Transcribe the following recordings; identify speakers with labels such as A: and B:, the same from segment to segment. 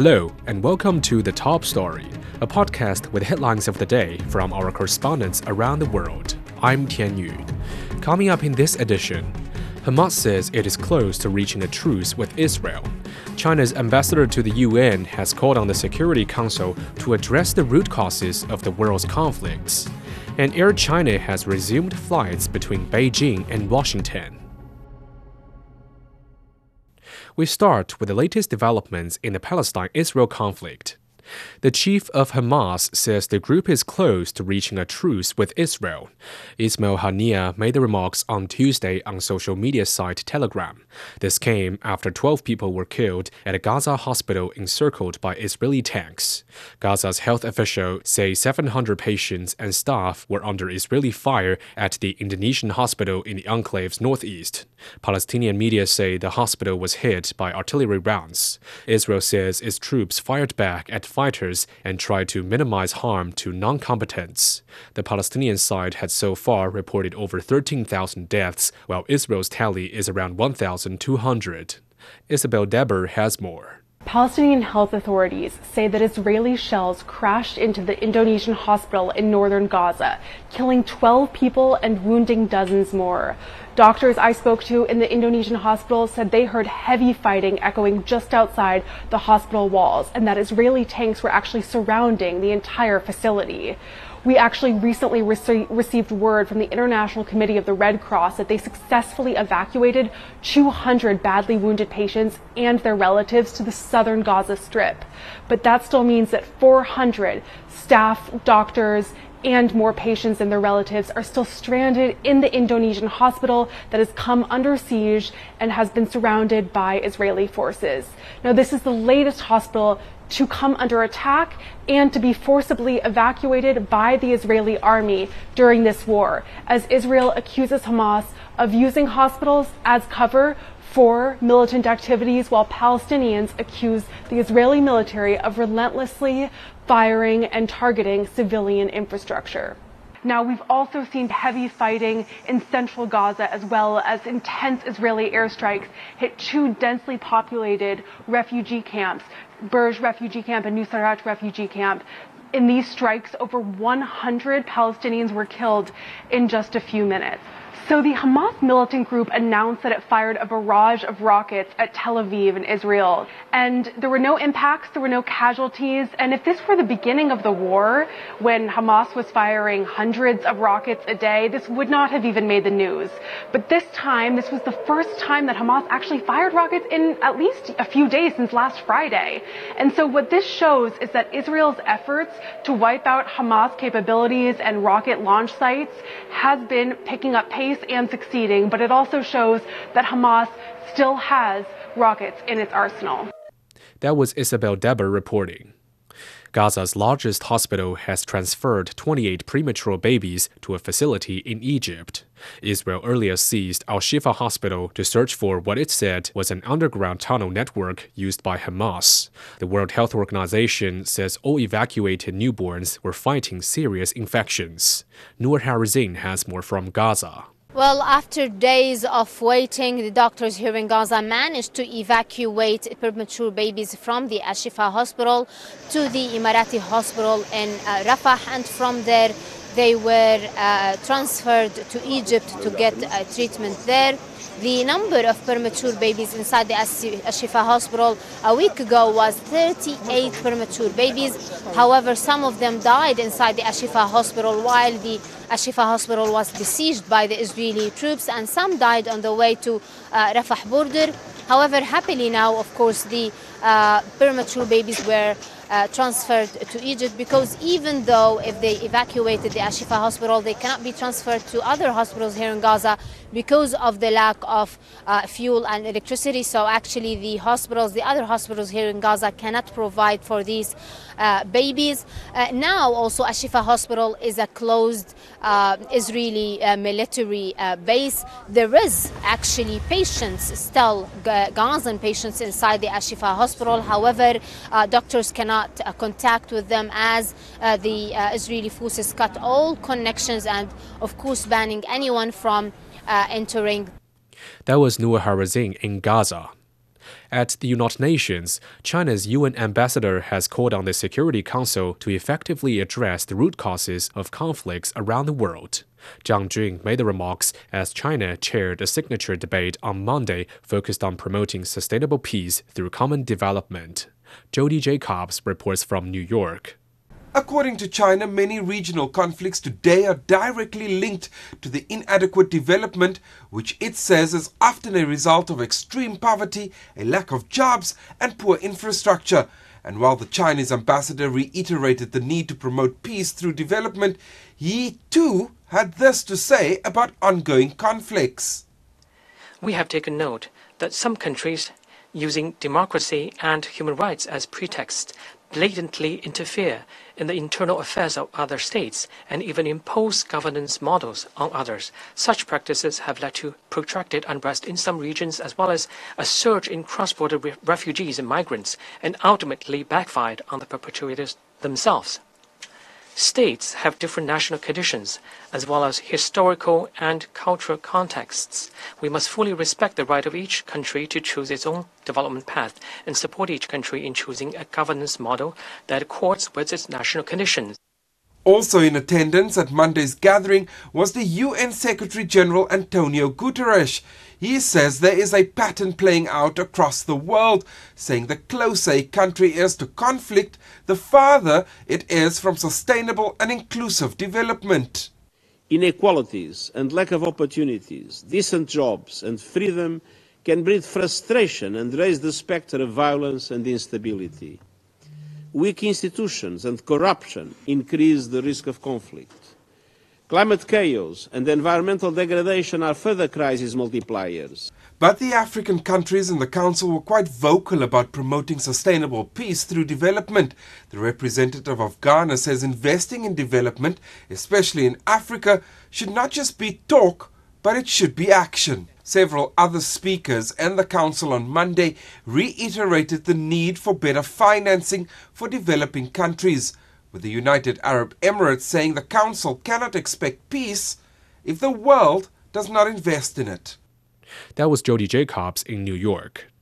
A: Hello, and welcome to The Top Story, a podcast with headlines of the day from our correspondents around the world. I'm Tian Yu. Coming up in this edition, Hamas says it is close to reaching a truce with Israel. China's ambassador to the UN has called on the Security Council to address the root causes of the world's conflicts. And Air China has resumed flights between Beijing and Washington. We start with the latest developments in the Palestine Israel conflict. The chief of Hamas says the group is close to reaching a truce with Israel. Ismail Haniyeh made the remarks on Tuesday on social media site Telegram. This came after 12 people were killed at a Gaza hospital encircled by Israeli tanks. Gaza's health official say 700 patients and staff were under Israeli fire at the Indonesian hospital in the enclave's northeast. Palestinian media say the hospital was hit by artillery rounds. Israel says its troops fired back at fighters and tried to minimize harm to non combatants. The Palestinian side had so far reported over 13,000 deaths, while Israel's tally is around 1,200. Isabel Debre has more.
B: Palestinian health authorities say that Israeli shells crashed into the Indonesian hospital in northern Gaza, killing 12 people and wounding dozens more. Doctors I spoke to in the Indonesian hospital said they heard heavy fighting echoing just outside the hospital walls and that Israeli tanks were actually surrounding the entire facility. We actually recently rece- received word from the International Committee of the Red Cross that they successfully evacuated 200 badly wounded patients and their relatives to the southern Gaza Strip. But that still means that 400 staff, doctors, and more patients and their relatives are still stranded in the Indonesian hospital that has come under siege and has been surrounded by Israeli forces. Now, this is the latest hospital to come under attack and to be forcibly evacuated by the Israeli army during this war, as Israel accuses Hamas of using hospitals as cover for militant activities, while Palestinians accuse the Israeli military of relentlessly firing and targeting civilian infrastructure. Now, we've also seen heavy fighting in central Gaza as well as intense Israeli airstrikes hit two densely populated refugee camps, Bureij refugee camp and Nuseirat refugee camp. In these strikes, over 100 Palestinians were killed in just a few minutes. So the Hamas militant group announced that it fired a barrage of rockets at Tel Aviv in Israel. And there were no impacts, there were no casualties. And if this were the beginning of the war, when Hamas was firing hundreds of rockets a day, this would not have even made the news. But this time, this was the first time that Hamas actually fired rockets in at least a few days since last Friday. And so what this shows is that Israel's efforts to wipe out Hamas capabilities and rocket launch sites has been picking up pace and succeeding, but it also shows that Hamas still has rockets in its arsenal.
A: That was Isabel Debre reporting. Gaza's largest hospital has transferred 28 premature babies to a facility in Egypt. Israel earlier seized Al Shifa Hospital to search for what it said was an underground tunnel network used by Hamas. The World Health Organization says all evacuated newborns were fighting serious infections. Noor Harazin has more from Gaza.
C: Well, after days of waiting, the doctors here in Gaza managed to evacuate premature babies from the Ashifa hospital to the Emirati hospital in uh, Rafah, and from there they were uh, transferred to Egypt to get uh, treatment there. The number of premature babies inside the Ashifa hospital a week ago was 38 premature babies. However, some of them died inside the Ashifa hospital while the Ashifa hospital was besieged by the Israeli troops, and some died on the way to uh, Rafah border. However, happily now, of course, the uh, premature babies were uh, transferred to Egypt because even though if they evacuated the Ashifa hospital, they cannot be transferred to other hospitals here in Gaza because of the lack of uh, fuel and electricity. So actually the hospitals, the other hospitals here in Gaza cannot provide for these uh, babies. Uh, now also Ashifa hospital is a closed uh, Israeli uh, military base. There is actually patients, still Gazan patients inside the Ashifa hospital. However, doctors cannot uh, contact with them as uh, the uh, Israeli forces cut all connections and, of course, banning anyone from Uh, entering.
A: That was Noor Harazin in Gaza. At the United Nations, China's UN ambassador has called on the Security Council to effectively address the root causes of conflicts around the world. Zhang Jun made the remarks as China chaired a signature debate on Monday focused on promoting sustainable peace through common development. Jody Jacobs reports from New York.
D: According to China, many regional conflicts today are directly linked to the inadequate development, which it says is often a result of extreme poverty, a lack of jobs, and poor infrastructure. And while the Chinese ambassador reiterated the need to promote peace through development, he too had this to say about ongoing conflicts.
E: We have taken note that some countries using democracy and human rights as pretext blatantly interfere in the internal affairs of other states and even impose governance models on others. Such practices have led to protracted unrest in some regions as well as a surge in cross-border re refugees and migrants and ultimately backfired on the perpetrators themselves. States have different national conditions, as well as historical and cultural contexts. We must fully respect the right of each country to choose its own development path and support each country in choosing a governance model that accords with its national conditions.
D: Also in attendance at Monday's gathering was the UN Secretary General Antonio Guterres. He says there is a pattern playing out across the world, saying the closer a country is to conflict, the farther it is from sustainable and inclusive development.
F: Inequalities and lack of opportunities, decent jobs and freedom can breed frustration and raise the spectre of violence and instability. Weak institutions and corruption increase the risk of conflict. Climate chaos and environmental degradation are further crisis multipliers.
D: But the African countries in the Council were quite vocal about promoting sustainable peace through development. The representative of Ghana says investing in development, especially in Africa, should not just be talk, but it should be action. Several other speakers and the Council on Monday reiterated the need for better financing for developing countries with the United Arab Emirates saying the Council cannot expect peace if the world does not invest in it.
A: That was Jody Jacobs in New York.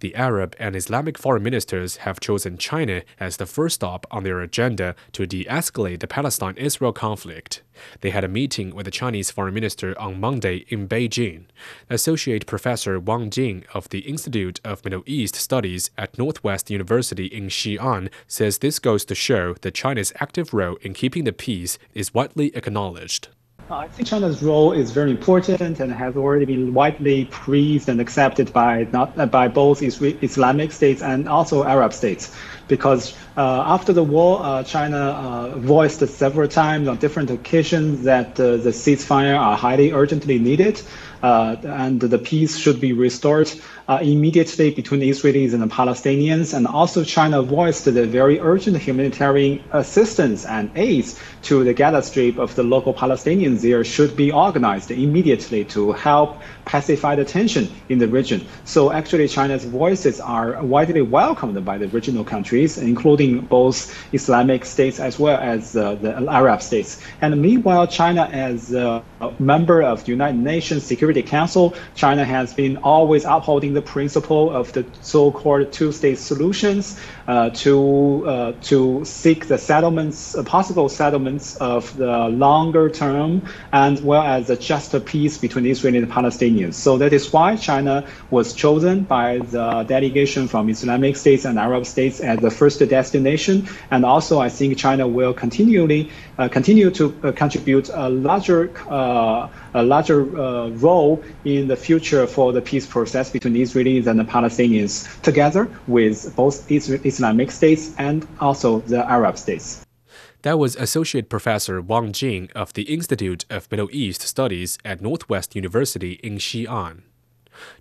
A: The Arab and Islamic foreign ministers have chosen China as the first stop on their agenda to de escalate the Palestine Israel conflict. They had a meeting with the Chinese foreign minister on Monday in Beijing. Associate Professor Wang Jing of the Institute of Middle East Studies at Northwest University in Xi'an says this goes to show that China's active role in keeping the peace is widely acknowledged.
G: I think China's role is very important and has already been widely praised and accepted by not uh, by both Islamic states and also Arab states. Because uh, after the war, uh, China uh, voiced several times on different occasions that uh, the ceasefire are highly urgently needed uh, and the peace should be restored uh, immediately between Israelis and the Palestinians. And also China voiced the very urgent humanitarian assistance and aid to the Gaza Strip of the local Palestinians there should be organized immediately to help pacify the tension in the region. So actually China's voices are widely welcomed by the regional countries, including both Islamic states as well as uh, the Arab states. And meanwhile, China as a member of the United Nations Security Council, China has been always upholding the principle of the so-called two-state solutions uh, to uh, to seek the settlements, uh, possible settlements of the longer term, and well as a just peace between Israel and Palestinians. So that is why China was chosen by the delegation from Islamic states and Arab states as the first destination. And also, I think China will continually uh, continue to uh, contribute a larger a larger role in the future for the peace process between Israelis and the Palestinians, together with both Islamic states and also the Arab states.
A: That was Associate Professor Wang Jing of the Institute of Middle East Studies at Northwest University in Xi'an.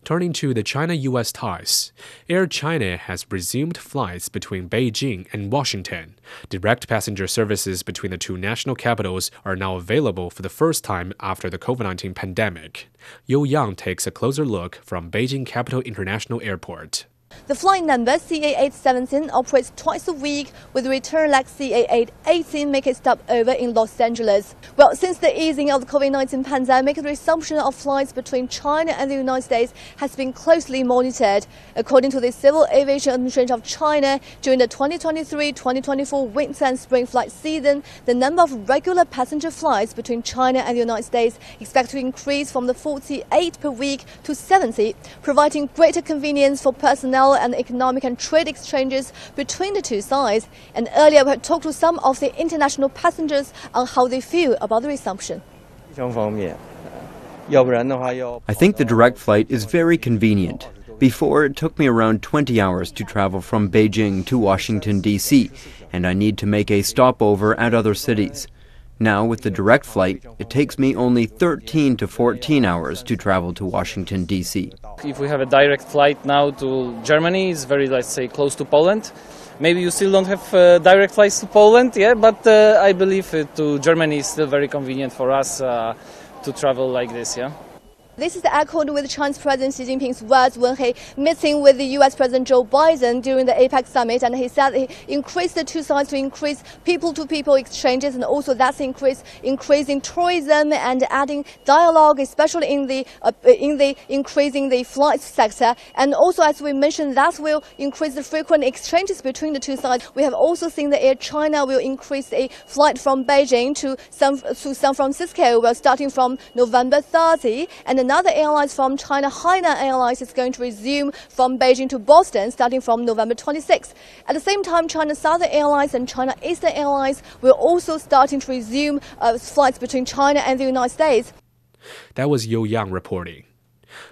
A: Turning to the China US ties, Air China has resumed flights between Beijing and Washington. Direct passenger services between the two national capitals are now available for the first time after the COVID 19 pandemic. You Yang takes a closer look from Beijing Capital International Airport.
H: The flight number CA817 operates twice a week with return leg CA818 making stop over in Los Angeles. Well, since the easing of the COVID-19 pandemic, the resumption of flights between China and the United States has been closely monitored. According to the Civil Aviation Administration of China, during the 2023-2024 winter and spring flight season, the number of regular passenger flights between China and the United States expect to increase from the 48 per week to 70, providing greater convenience for personnel and economic and trade exchanges between the two sides. And earlier, we had talked to some of the international passengers on how they feel about the resumption.
I: I think the direct flight is very convenient. Before, it took me around 20 hours to travel from Beijing to Washington, D.C., and I need to make a stopover at other cities. Now, with the direct flight, it takes me only 13 to 14 hours to travel to Washington, D.C.
J: If we have a direct flight now to Germany, it's very, let's say, close to Poland. Maybe you still don't have uh, direct flights to Poland, yeah, but uh, I believe uh, to Germany is still very convenient for us uh, to travel like this, yeah.
H: This is echoed with Chinese President Xi Jinping's words when he meeting with the U.S. President Joe Biden during the APEC summit, and he said he increased the two sides to increase people-to-people exchanges, and also that's increase increasing tourism and adding dialogue, especially in the uh, in the increasing the flight sector, and also as we mentioned, that will increase the frequent exchanges between the two sides. We have also seen that Air China will increase a flight from Beijing to San to San Francisco, well, starting from November 30, and another airline from China, Hainan Airlines, is going to resume from Beijing to Boston starting from November 26. At the same time, China Southern Airlines and China Eastern Airlines will also starting to resume uh, flights between China and the United States.
A: That was You Yang reporting.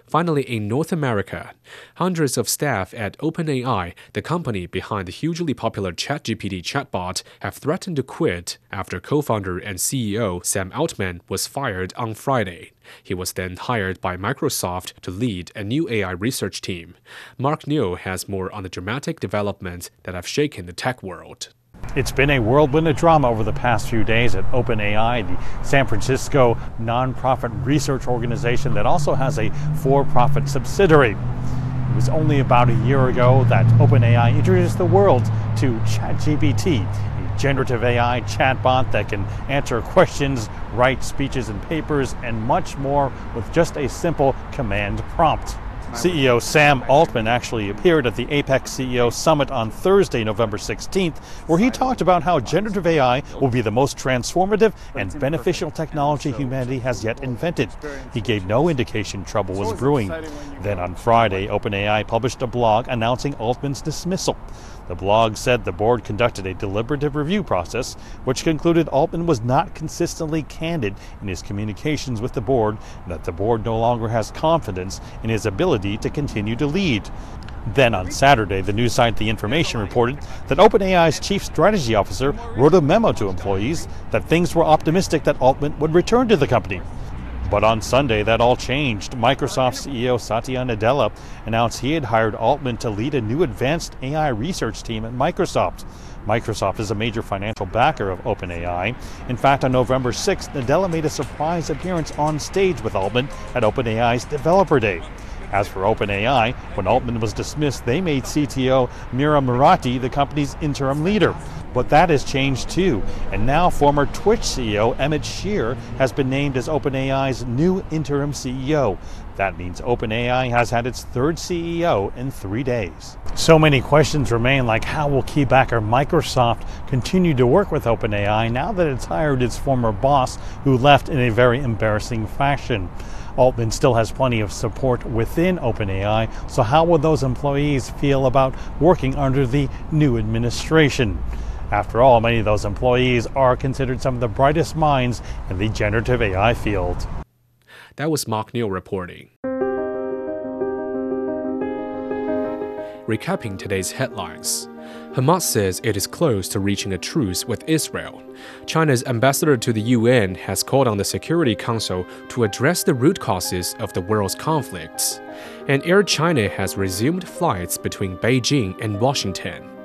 A: Finally, in North America, hundreds of staff at OpenAI, the company behind the hugely popular ChatGPT chatbot, have threatened to quit after co founder and CEO Sam Altman was fired on Friday. He was then hired by Microsoft to lead a new AI research team. Mark Niu has more on the dramatic developments that have shaken the tech world.
K: It's been a whirlwind of drama over the past few days at OpenAI, the San Francisco nonprofit research organization that also has a for profit subsidiary. It was only about a year ago that OpenAI introduced the world to ChatGPT, a generative AI chatbot that can answer questions, write speeches and papers, and much more with just a simple command prompt. CEO Sam Altman actually appeared at the APEC CEO Summit on Thursday, November 16th, where he talked about how generative AI will be the most transformative and beneficial technology humanity has yet invented. He gave no indication trouble was brewing. Then on Friday, OpenAI published a blog announcing Altman's dismissal. The blog said the board conducted a deliberative review process, which concluded Altman was not consistently candid in his communications with the board, and that the board no longer has confidence in his ability to continue to lead. Then on Saturday, the news site The Information reported that OpenAI's chief strategy officer wrote a memo to employees that things were optimistic that Altman would return to the company. But on Sunday, that all changed. Microsoft CEO Satya Nadella announced he had hired Altman to lead a new advanced AI research team at Microsoft. Microsoft is a major financial backer of OpenAI. In fact, on November 6th, Nadella made a surprise appearance on stage with Altman at OpenAI's Developer Day. As for OpenAI, when Altman was dismissed, they made CTO Mira Murati the company's interim leader. But that has changed too, and now former Twitch CEO Emmett Shear has been named as OpenAI's new interim CEO. That means OpenAI has had its third CEO in three days. So many questions remain like how will key backer Microsoft continue to work with OpenAI now that it's hired its former boss who left in a very embarrassing fashion? Altman still has plenty of support within OpenAI, so how will those employees feel about working under the new administration? After all, many of those employees are considered some of the brightest minds in the generative AI field.
A: That was Mark Niu reporting. Recapping today's headlines. Hamas says it is close to reaching a truce with Israel. China's ambassador to the UN has called on the Security Council to address the root causes of the world's conflicts. And Air China has resumed flights between Beijing and Washington.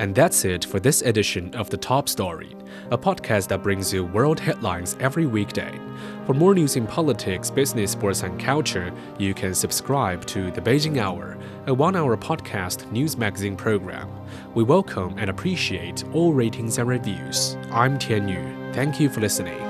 A: And that's it for this edition of The Top Story, a podcast that brings you world headlines every weekday. For more news in politics, business, sports, and culture, you can subscribe to The Beijing Hour, a one hour podcast news magazine program. We welcome and appreciate all ratings and reviews. I'm Tian Yu. Thank you for listening.